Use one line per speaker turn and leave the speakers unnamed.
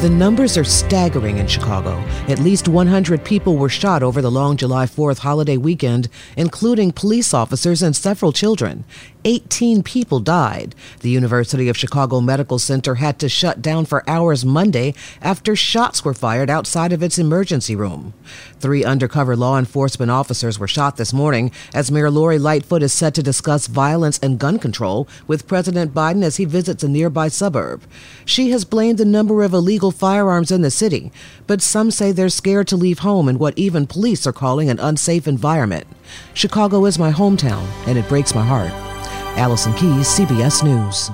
The numbers are staggering in Chicago. At least 100 people were shot over the long July 4th holiday weekend, including police officers and several children. 18 people died. The University of Chicago Medical Center had to shut down for hours Monday after shots were fired outside of its emergency room. Three undercover law enforcement officers were shot this morning as Mayor Lori Lightfoot is set to discuss violence and gun control with President Biden as he visits a nearby suburb. She has blamed the number of illegal firearms in the city, but some say they're scared to leave home in what even police are calling an unsafe environment. Chicago is my hometown, and it breaks my heart. Allison Keyes, CBS News.